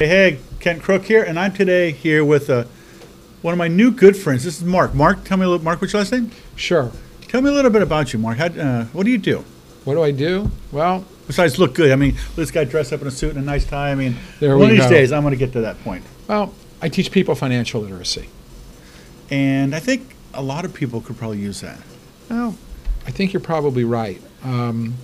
Hey, hey, Kent Crook here, and I'm today here with uh, one of my new good friends. This is Mark. Mark, tell me a little. Mark, what's your last name? Sure. Tell me a little bit about you, Mark. How, uh, what do you do What do I do? Well, besides look good? I mean, this guy dressed up in a suit and a nice tie. I mean, one of these days I'm going to get to that point. well, I teach people financial literacy. And I think a lot of people could probably use that. Well, I think you're probably right. Um,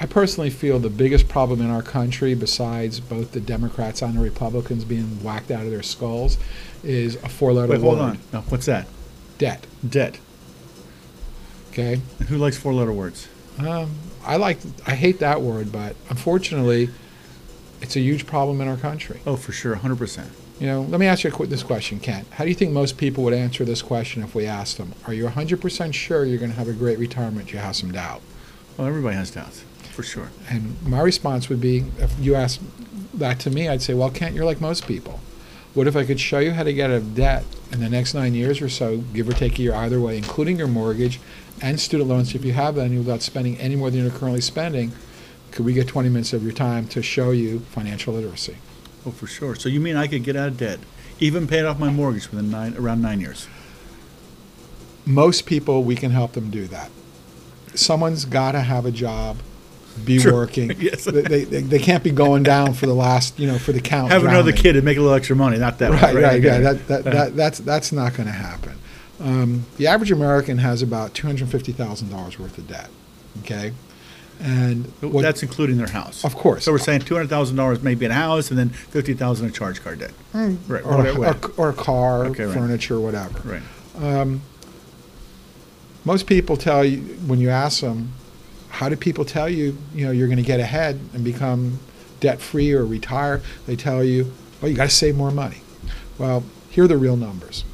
I personally feel the biggest problem in our country, besides both the Democrats and the Republicans being whacked out of their skulls, is a four-letter word. Wait, word: hold on. No, what's that? debt. Debt. Okay. And who likes four-letter words? Um, I like. I hate that word, but unfortunately, it's a huge problem in our country. Oh, for sure, 100 percent. You know, let me ask you a qu- this question, Kent. How do you think most people would answer this question if we asked them? Are you 100% sure you're going to have a great retirement? You have some doubt. Well, everybody has doubts, for sure. And my response would be, if you asked that to me, I'd say, well, Kent, you're like most people. What if I could show you how to get out of debt in the next nine years or so, give or take a year either way, including your mortgage and student loans if you have any without spending any more than you're currently spending? Could we get 20 minutes of your time to show you financial literacy? Oh, for sure. So you mean I could get out of debt, even pay off my mortgage within nine, around nine years? most people we can help them do that someone's got to have a job be True. working Yes. they, they, they can't be going down for the last you know for the count Have another kid and make a little extra money, not that. right one, right yeah that, that, that that's that's not going to happen um, the average american has about $250000 worth of debt okay and what, That's including their house. of course So we're saying two hundred thousand dollars maybe in a house, and then fifty thousand in charge card debt. Right. or, whatever- or, or a car Okay, right. furniture whatever Right. Um, most people tell you when you ask them, how do people tell you, you know, you're going to get ahead and become debt free or retire? They tell you, well, you got to save more money. Well, here are the real numbers.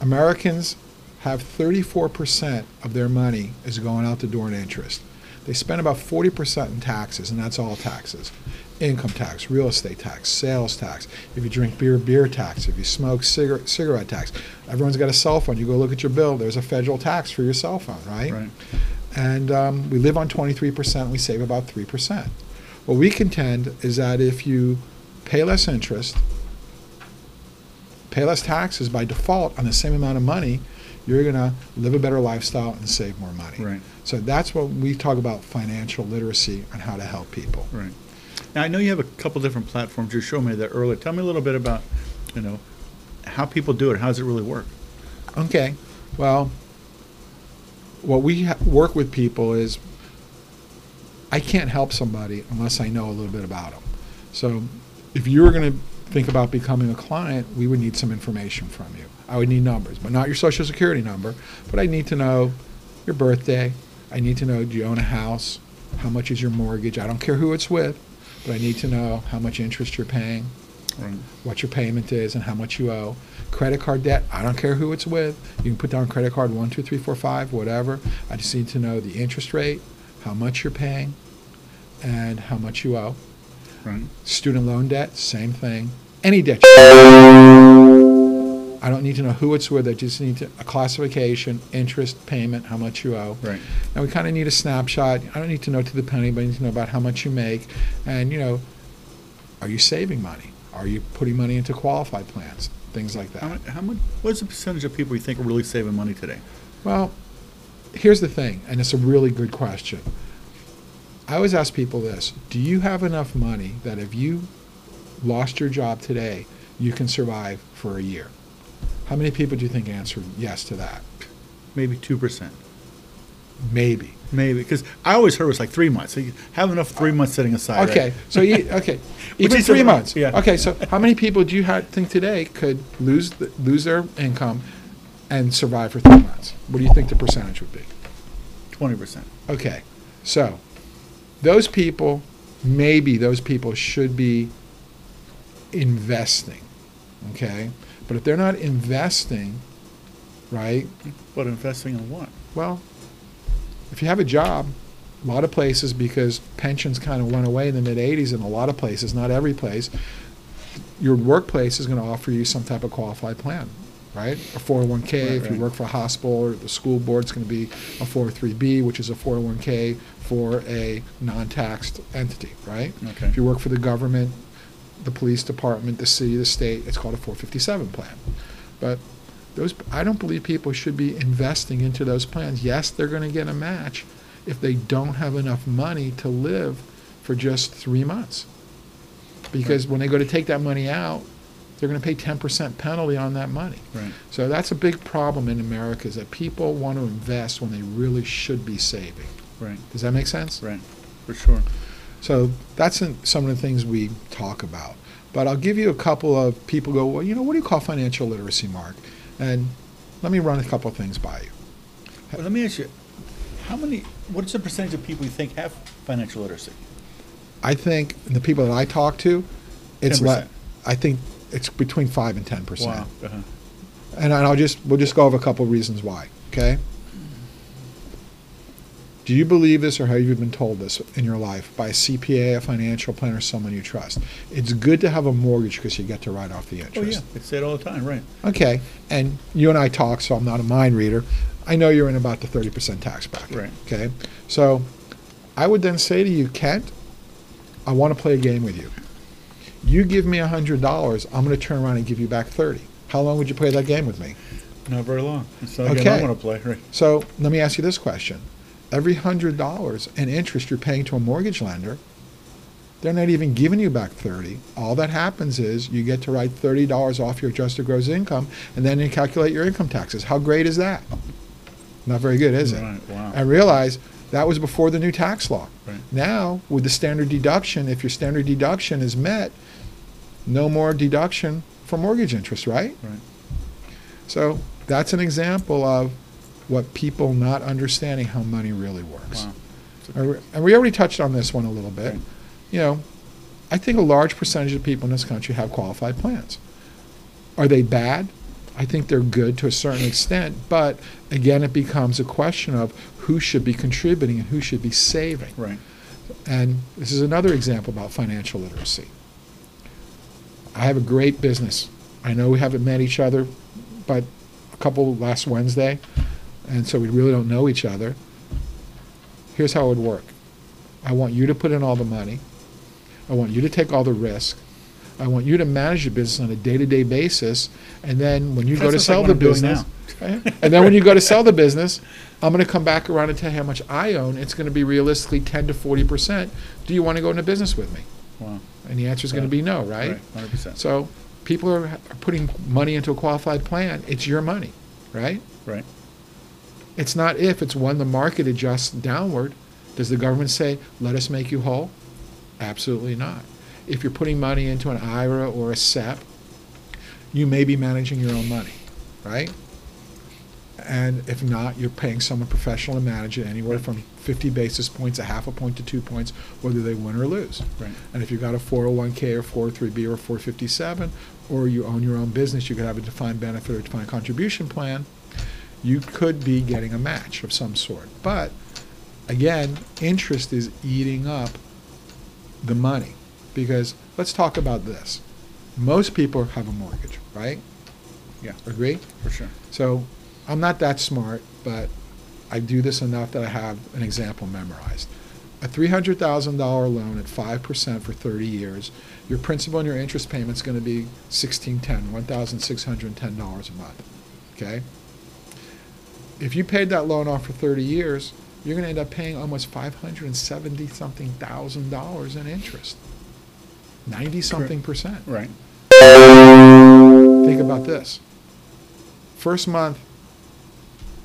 Americans have 34% of their money is going out the door in interest. They spend about 40% in taxes, and that's all taxes. Income tax, real estate tax, sales tax. If you drink beer, beer tax. If you smoke, cigarette, cigarette tax. Everyone's got a cell phone. You go look at your bill. There's a federal tax for your cell phone, right? Right. And um, we live on 23%. We save about 3%. What we contend is that if you pay less interest, pay less taxes by default on the same amount of money, you're going to live a better lifestyle and save more money. Right. So that's what we talk about financial literacy and how to help people. Right. Now I know you have a couple different platforms. You showed me that earlier. Tell me a little bit about, you know, how people do it. How does it really work? Okay. Well, what we ha- work with people is I can't help somebody unless I know a little bit about them. So if you were going to think about becoming a client, we would need some information from you. I would need numbers, but not your social security number, but I need to know your birthday. I need to know do you own a house? How much is your mortgage? I don't care who it's with, but I need to know how much interest you're paying Right. what your payment is and how much you owe. Credit card debt, I don't care who it's with. You can put down credit card one, two, three, four, five, whatever. I just need to know the interest rate, how much you're paying, and how much you owe. Right. Student loan debt, same thing. Any debt. you- I don't need to know who it's with. I just need to, a classification, interest, payment, how much you owe. Right. Now we kind of need a snapshot. I don't need to know to the penny, but I need to know about how much you make, and you know, are you saving money? Are you putting money into qualified plans? Things like How that. much? How much? What's the percentage of people you think are really saving money today? Well, here's the thing, and it's a really good question. I always ask people this: Do you have enough money that if you lost your job today, you can survive for a year? How many people do you think answered yes to that? Maybe two percent. Maybe. Maybe because I always heard it was like three months. So you have enough three months setting aside. Okay, right? so you, okay, even three months. yeah. Okay, so how many people do you ha think today could lose the, lose their income and survive for three months? What do you think the percentage would be? Twenty percent. Okay, so those people, maybe those people should be investing. Okay, but if they're not investing, right? But investing in what? Well, if you have a job, a lot of places, because pensions kind of went away in the mid 80s in a lot of places, not every place, your workplace is going to offer you some type of qualified plan, right? A 401k, Right, if you work for a hospital or the school board, it's going to be a 403b, which is a 401k for a non taxed entity, right? Okay. If you work for the government, the police department, the city, the state. It's called a 457 plan. But those, I don't believe people should be investing into those plans. Yes, they're going to get a match if they don't have enough money to live for just three months. Because when they go to take that money out, they're going to pay 10% penalty on that money. Right. So that's a big problem in America is that people want to invest when they really should be saving. Right. Does that make sense? Right. For sure. So that's in some of the things we talk about. But I'll give you a couple of people go, well, you know, what do you call financial literacy, Mark? And let me run a couple of things by you. Well, let me ask you, how many, what's the percentage of people you think have financial literacy? I think the people that I talk to, it's 10%. le- I think it's between five and ten percent. Wow. Uh-huh. And I'll just we'll just go over a couple of reasons why. Okay. Do you believe this, or have you been told this in your life by a CPA, a financial planner, someone you trust? It's good to have a mortgage because you get to write off the interest. Oh, yeah. It's said all the time, right. Okay, and you and I talk, so I'm not a mind reader. I know you're in about the 30% tax bracket. Right. Okay, so I would then say to you, Kent, I want to play a game with you. You give me $100, I'm going to turn around and give you back 30. How long would you play that game with me? Not very long. It's not a game Okay. I want to play, right. So let me ask you this question. Every $100 in interest you're paying to a mortgage lender, they're not even giving you back 30. All that happens is you get to write $30 off your adjusted gross income and then you calculate your income taxes. How great is that? Not very good, is it? Right, wow. And realize that was before the new tax law. Right. Now, with the standard deduction, if your standard deduction is met, no more deduction for mortgage interest, right? Right. So that's an example of what people not understanding how money really works. Wow. And we- and we already touched on this one a little bit. Right. You know, I think a large percentage of people in this country have qualified plans. Are they bad? I think they're good to a certain extent, but again, it becomes a question of who should be contributing and who should be saving. Right. And this is another example about financial literacy. I have a great business. I know we haven't met each other, but a couple last Wednesday, and so we really don't know each other. Here's how it would work I want you to put in all the money, I want you to take all the risk. I want you to manage the business on a day-to-day basis, and then when you go to just like sell the business, and then when you go to sell the business, I'm going to come back around and tell you how much I own. It's going to be realistically 10 to 40 percent. Do you want to go into business with me? Wow. And the answer is going to be no, right? Right. Hundred percent. So people are, are putting money into a qualified plan. It's your money, right? Right. It's not if, it's when the market adjusts downward. Does the government say, let us make you whole? Absolutely not. If you're putting money into an IRA or a SEP, you may be managing your own money, right? And if not, you're paying someone professional to manage it anywhere from 50 basis points, a half a point to two points, whether they win or lose. Right. And if you've got a 401k or 403b or 457, or you own your own business, you could have a defined benefit or defined contribution plan, you could be getting a match of some sort. But again, interest is eating up the money. Because let's talk about this. Most people have a mortgage, right? Yeah. Agree? For sure. So I'm not that smart, but I do this enough that I have an example memorized. A $300,000 loan at 5% for 30 years, your principal and your interest payment is going to be 1610, $1,610 a month. Okay? If you paid that loan off for 30 years, you're going to end up paying almost 570 something thousand dollars in interest. 90 something percent. Right. Think about this. First month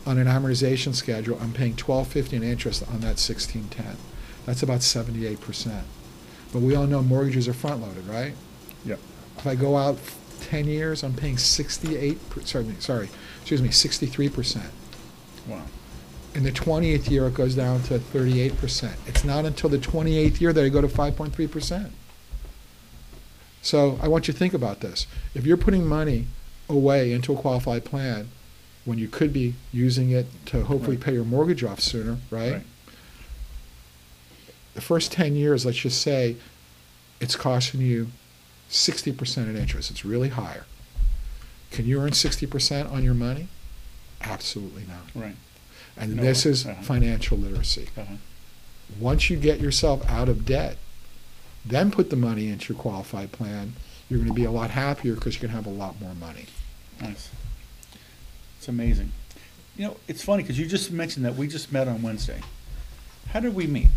on an amortization schedule, I'm paying twelve fifty in interest on that sixteen ten. That's about seventy-eight percent. But we all know mortgages are front loaded, right? Yep. If I go out ten years, I'm paying sixty-eight, per- sorry, sorry, excuse me, sixty-three percent. Wow. In the twentieth year, it goes down to thirty-eight percent. It's not until the twenty-eighth year that I go to five point three percent. So I want you to think about this. If you're putting money away into a qualified plan when you could be using it to hopefully Right. pay your mortgage off sooner, right? Right. The first ten years, let's just say, it's costing you sixty percent in interest. It's really higher. Can you earn sixty percent on your money? Absolutely not. Right. And No this way. is Uh-huh. financial literacy. Uh-huh. Once you get yourself out of debt, then put the money into your qualified plan, you're going to be a lot happier because you're going to have a lot more money. Nice. It's amazing. You know, it's funny because you just mentioned that we just met on Wednesday. How did we meet?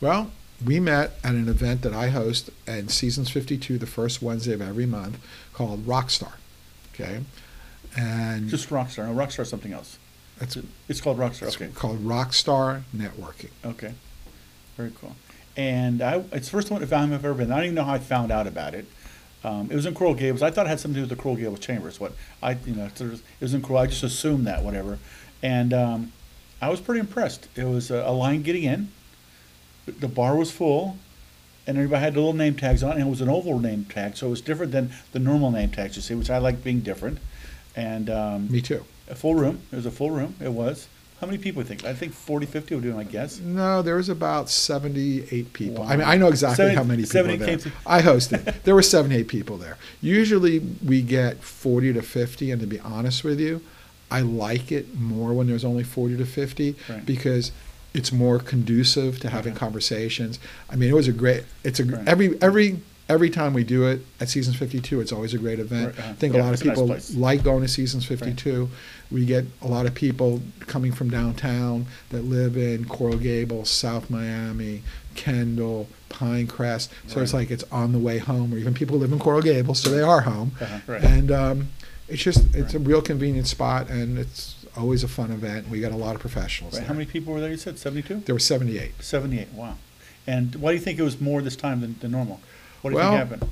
Well, we met at an event that I host at Seasons 52, the first Wednesday of every month, called Rockstar. Okay, and Just Rockstar. No, Rockstar is something else. it's, It's called Rockstar. it's Okay. called Rockstar Networking. Okay. Very cool. And I, it's the first one if I've ever been. I don't even know how I found out about it. Um, it was in Coral Gables. I thought it had something to do with the Coral Gables Chambers. What I, you know, sort of- it was in Coral. I just assumed that, whatever. And um, I was pretty impressed. It was a, a line getting in. The bar was full, and everybody had the little name tags on, and it was an oval name tag, so it was different than the normal name tags you see, which I like being different. And um, Me too. a full room. It was a full room. It was. How many people think? I think 40, 50 would do, I guess. No, there was about 78 people. I mean, I know exactly 70 how many people were there. to- I hosted. there were 78 people there. Usually we get 40 to 50, and to be honest with you, I like it more when there's only 40 to 50 Right. because it's more conducive to having Okay. conversations. I mean, it was a great. It's a Right. every every every time we do it at Seasons 52, it's always a great event. Right, uh-huh. I think Yeah, a lot of a nice people like going to Seasons 52. We get a lot of people coming from downtown that live in Coral Gables, South Miami, Kendall, Pinecrest. So it's like it's on the way home, or even people who live in Coral Gables, so they are home. Uh-huh, right. And um, it's just it's a real convenient spot, and it's always a fun event. We got a lot of professionals Right. How many people were there? You said 72? There were 78. 78. Wow. And why do you think it was more this time than, than normal? What do you Well, think happened?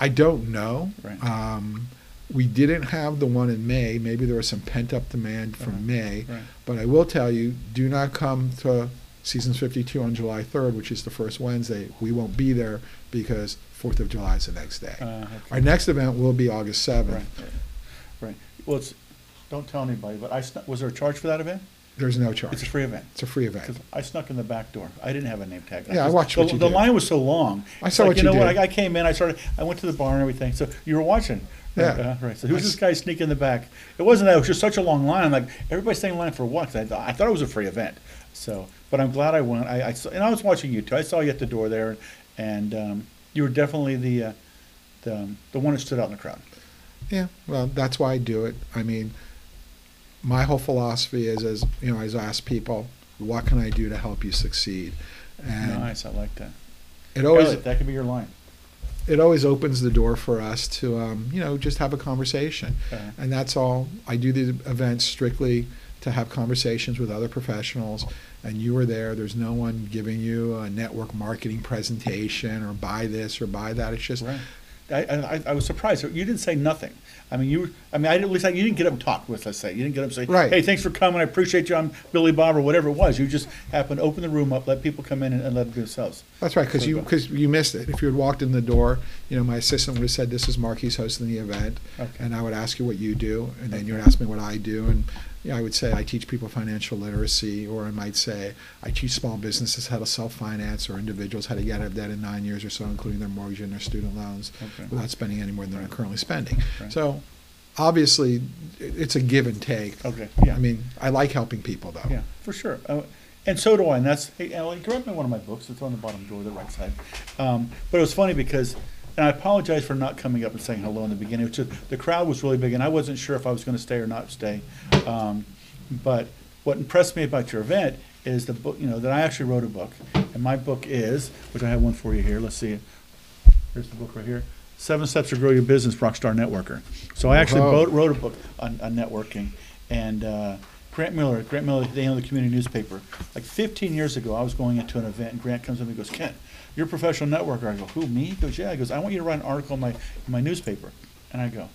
I don't know. Right. Um, we didn't have the one in May. Maybe there was some pent up demand from Uh-huh. May. Right. But I will tell you, do not come to Seasons 52 on July 3rd, which is the first Wednesday. We won't be there because 4th of July is the next day. Uh, okay. Our next event will be August 7th. Right. Well, it's, don't tell anybody, but I was there a charge for that event? There's no charge. It's a free event. It's a free event. I snuck in the back door. I didn't have a name tag. Yeah, I watched the, what you The did. line was so long. I It's saw like, what you you know what? I, I came in. I started. I went to the bar and everything. So you were watching. Yeah. Uh, right. So who's this guy sneaking in the back? It wasn't that. It was just such a long line. I'm like, everybody's staying in line for what? 'Cause I, thought, I thought it was a free event. So, but I'm glad I went. I, I saw, and I was watching you too. I saw you at the door there, and um, you were definitely the uh, the um, the one that stood out in the crowd. Yeah, well, that's why I do it. I mean, my whole philosophy is, as you know, I ask people, what can I do to help you succeed? And nice. I like that. it always Elliot, that could be your line. it always opens the door for us to, um, you know, just have a conversation. And that's all. I do the events strictly to have conversations with other professionals. And you were there. There's no one giving you a network marketing presentation or buy this or buy that. It's just Right. I, I, I was surprised. You didn't say nothing. I mean, you. I mean, I didn't, at least I, you didn't get up and talk with. Let's say you didn't get up and say, Right. "Hey, thanks for coming. I appreciate you. I'm Billy Bob or whatever it was." You just happened to open the room up, let people come in, and, and let them do themselves. That's right, because you because you missed it. If you had walked in the door, you know, my assistant would have said, "This is Mark. He's hosting the event," Okay. and I would ask you what you do, and then you would ask me what I do, and you know, I would say I teach people financial literacy, or I might say I teach small businesses how to self finance, or individuals how to get out of debt in nine years or so, including their mortgage and their student loans, Okay. without spending any more than they're currently spending. Right. So, obviously, it's a give and take. Okay. Yeah. I mean, I like helping people, though. Yeah, for sure. Uh, and so do I. And that's, hey, Ellie, grab me one of my books. It's on the bottom drawer, the right side. Um, but it was funny because, and I apologize for not coming up and saying hello in the beginning. Just, the crowd was really big, and I wasn't sure if I was going to stay or not stay. Um, but what impressed me about your event is the book, you know, that I actually wrote a book. And my book is, which I have one for you here. Let's see. It. Here's the book right here. Seven Steps to Grow Your Business, Rockstar Networker. So I actually wrote, wrote a book on, on networking. And uh, Grant Miller, Grant Miller, they own the community newspaper. Like 15 years ago, I was going into an event, and Grant comes up and goes, "Kent, you're a professional networker." I go, "Who, me?" He goes, "Yeah." He goes, "I want you to write an article in my in my newspaper." And I go,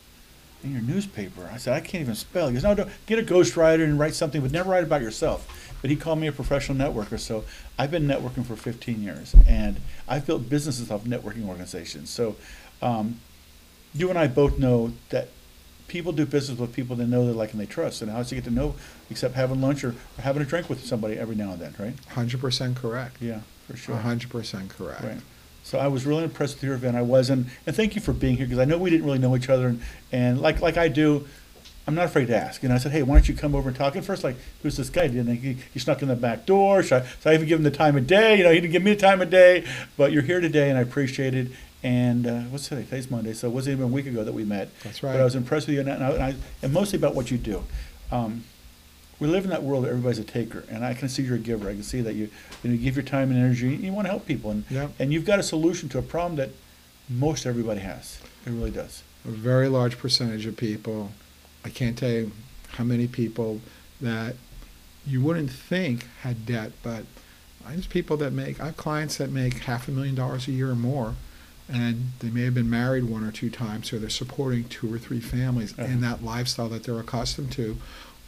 "In your newspaper?" I said, "I can't even spell." He goes, "No, don't get a ghostwriter and write something, but never write about yourself." But he called me a professional networker, so I've been networking for 15 years, and I've built businesses off networking organizations. So, um, you and I both know that people do business with people they know, they like, and they trust. And how else you get to know except having lunch or, or having a drink with somebody every now and then, right? Hundred percent correct. Yeah, for sure. hundred percent correct. Right. So I was really impressed with your event. I was, and, and thank you for being here because I know we didn't really know each other, and, and like like I do, I'm not afraid to ask. And I said, hey, why don't you come over and talk? And first, like, who's this guy? Didn't he, he snuck in the back door? Should I, so I even give him the time of day? You know, he didn't give me the time of day. But you're here today, and I appreciate it. And uh, what's today? Today's Monday, so it wasn't even a week ago that we met. That's right. But. I was impressed with you, and, I, and, I, and mostly about what you do. Um, we live in that world that everybody's a taker, and I can see you're a giver. I can see that you, you, know, you give your time and energy. And you want to help people, and Yep. and you've got a solution to a problem that most everybody has. It really does. a very large percentage of people, I can't tell you how many people that you wouldn't think had debt, but I have people that make, I have clients that make half a million dollars a year or more, and they may have been married one or two times, so they're supporting two or three families Uh-huh. in that lifestyle that they're accustomed to.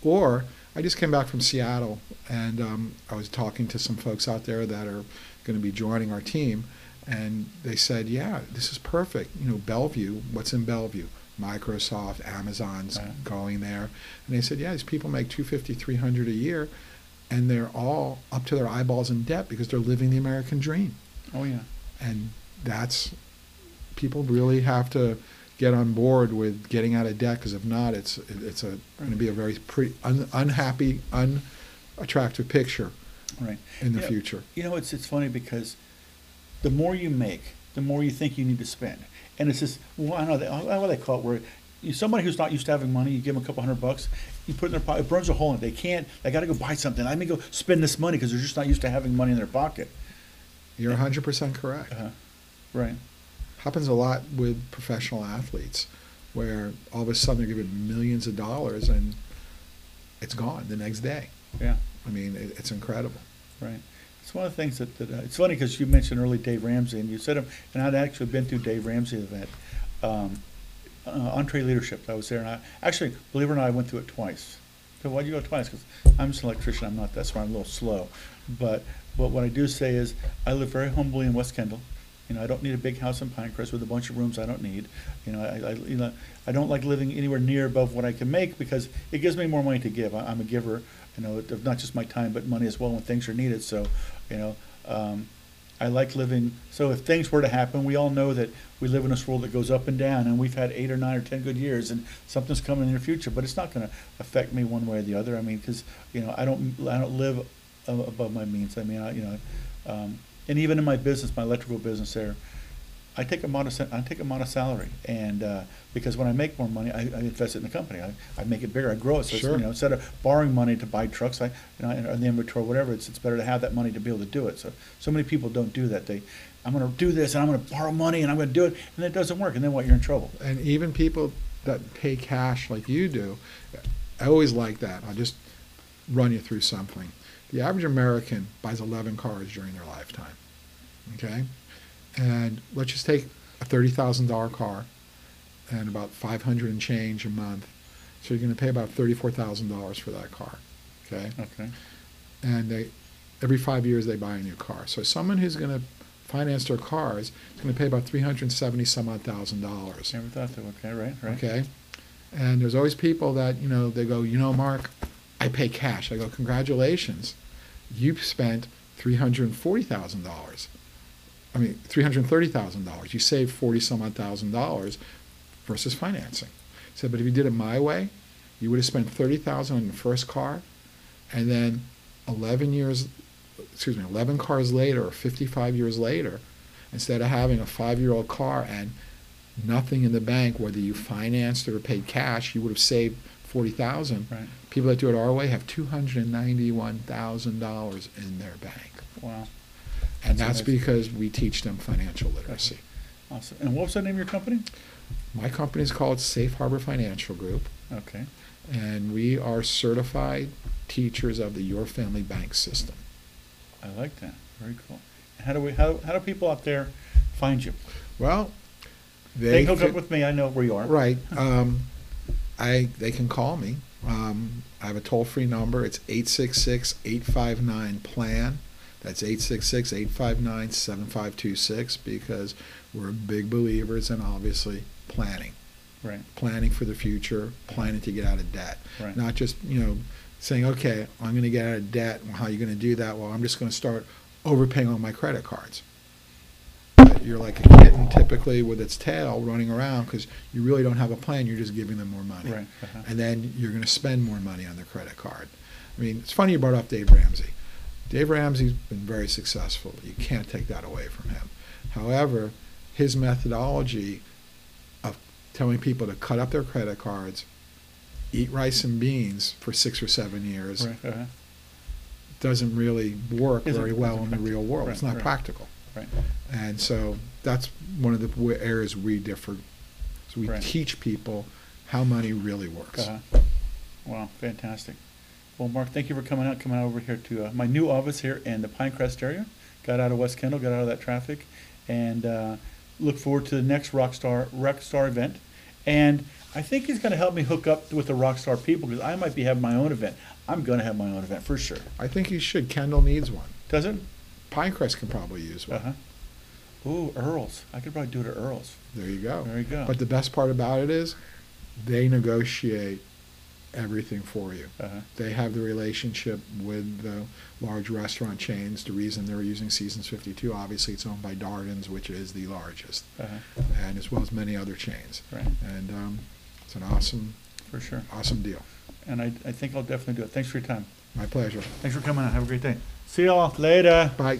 Or, I just came back from Seattle, and um, I was talking to some folks out there that are going to be joining our team, and they said, "Yeah, this is perfect. You know, Bellevue. What's in Bellevue? Microsoft, Amazon's Right. going there." And they said, "Yeah, these people make 250, 300 a year, and they're all up to their eyeballs in debt because they're living the American dream." Oh yeah. And that's people really have to get on board with getting out of debt because if not, it's it's a going to be a very pretty un, unhappy, unattractive picture Right. in the Yeah. future. You know, it's it's funny because the more you make, the more you think you need to spend, and it's this. Well, I know they, I know what they call it where. Somebody who's not used to having money, you give them a couple hundred bucks, you put it in their pocket, it burns a hole in it. They can't, they got to go buy something. I may go spend this money because they're just not used to having money in their pocket. You're 100% correct. Uh, right. Happens a lot with professional athletes where all of a sudden they're given millions of dollars and it's gone the next day. Yeah. I mean, it, it's incredible. Right. It's one of the things that, that uh, it's funny because you mentioned early Dave Ramsey, and you said him, and I'd actually been through Dave Ramsey event, um, uh, EntreLeadership. I was there, and I actually, believe it or not, I went through it twice. So why'd you go twice? Because I'm just an electrician. I'm not. That's why I'm a little slow. But but what I do say is, I live very humbly in West Kendall. You know, I don't need a big house in Pinecrest with a bunch of rooms I don't need. You know, I, I you know I don't like living anywhere near above what I can make because it gives me more money to give. I, I'm a giver. You know, of not just my time but money as well when things are needed. So, you know, um, I like living. So if things were to happen, we all know that we live in this world that goes up and down, and we've had eight or nine or ten good years, and something's coming in the future. But it's not going to affect me one way or the other. I mean, because you know, I don't I don't live above my means. I mean, I, you know, um, and even in my business, my electrical business there, I take a modest I take a modest salary, and uh, because when I make more money, I, I invest it in the company. I, I make it bigger. I grow it. So Sure. you know, instead of borrowing money to buy trucks, I you know, or the inventory, whatever, it's it's better to have that money to be able to do it. So so many people don't do that. They I'm going to do this, and I'm going to borrow money, and I'm going to do it, and it doesn't work, and then what? You're in trouble. And even people that pay cash like you do, I always like that. I'll just run you through something. The average American buys 11 cars during their lifetime. Okay? And let's just take a $30,000 car and about 500 and change a month. So you're going to pay about $34,000 for that car. Okay? Okay. and they every five years they buy a new car. So someone who's going to finance their cars is going to pay about three hundred seventy some odd thousand dollars. Never thought that. Okay. Right. Right. Okay, and there's always people that you know they go, you know, Mark, I pay cash. I go, congratulations, you've spent three hundred forty thousand dollars. I mean, three hundred thirty thousand dollars. You saved forty some odd thousand dollars versus financing. He said, but if you did it my way, you would have spent thirty thousand on the first car, and then eleven years, excuse me, eleven cars later or fifty-five years later, instead of having a five-year-old car and nothing in the bank, whether you financed it or paid cash, you would have saved forty thousand. Right. People that do it our way have two hundred and ninety-one thousand dollars in their bank, Wow. and That's because we teach them financial literacy. Awesome. And what was the name of your company? My company is called Safe Harbor Financial Group, Okay. and we are certified teachers of the Your Family Bank system. I like that. Very cool. How do we? How, how do people out there find you? Well, They, can hook up with me. I know where you are. Right. Um, I they can call me. Um, I have a toll free number. It's 866-859 plan. That's 866-859-7526 because we're big believers in obviously planning. Right. Planning for the future, planning to get out of debt. Right. Not just, you know, saying, okay, I'm going to get out of debt. Well, how are you going to do that? Well, I'm just going to start overpaying on my credit cards. You're like a kitten typically with its tail running around because you really don't have a plan. You're just giving them more money. Right. uh-huh. And then you're going to spend more money on their credit card. I mean, it's funny you brought up Dave Ramsey. Dave Ramsey's been very successful. You can't take that away from him. However, his methodology of telling people to cut up their credit cards, eat rice and beans for six or seven years, Right. Uh-huh. doesn't really work Isn't- very well in the real world. Right, it's not right. practical. Right. And so that's one of the areas we differ. So we Right. teach people how money really works. Uh-huh. Wow, fantastic. Well, Mark, thank you for coming out, coming out over here to uh, my new office here in the Pinecrest area. Got out of West Kendall, got out of that traffic, and uh, look forward to the next Rockstar Rockstar event. And I think he's going to help me hook up with the Rockstar people because I might be having my own event. I'm going to have my own event for sure. I think you should. Kendall needs one. Does it? Pinecrest can probably use one. Uh-huh. Ooh, Earl's. I could probably do it at Earl's. There you go. There you go. But the best part about it is they negotiate everything for you. Uh-huh. They have the relationship with the large restaurant chains. The reason they're using Seasons 52, obviously, it's owned by Darden's, which is the largest, Uh-huh. and as well as many other chains. Right, And um, it's an awesome, for sure. awesome deal. And I, I think I'll definitely do it. Thanks for your time. My pleasure. Thanks for coming out. Have a great day. See y'all later. Bye.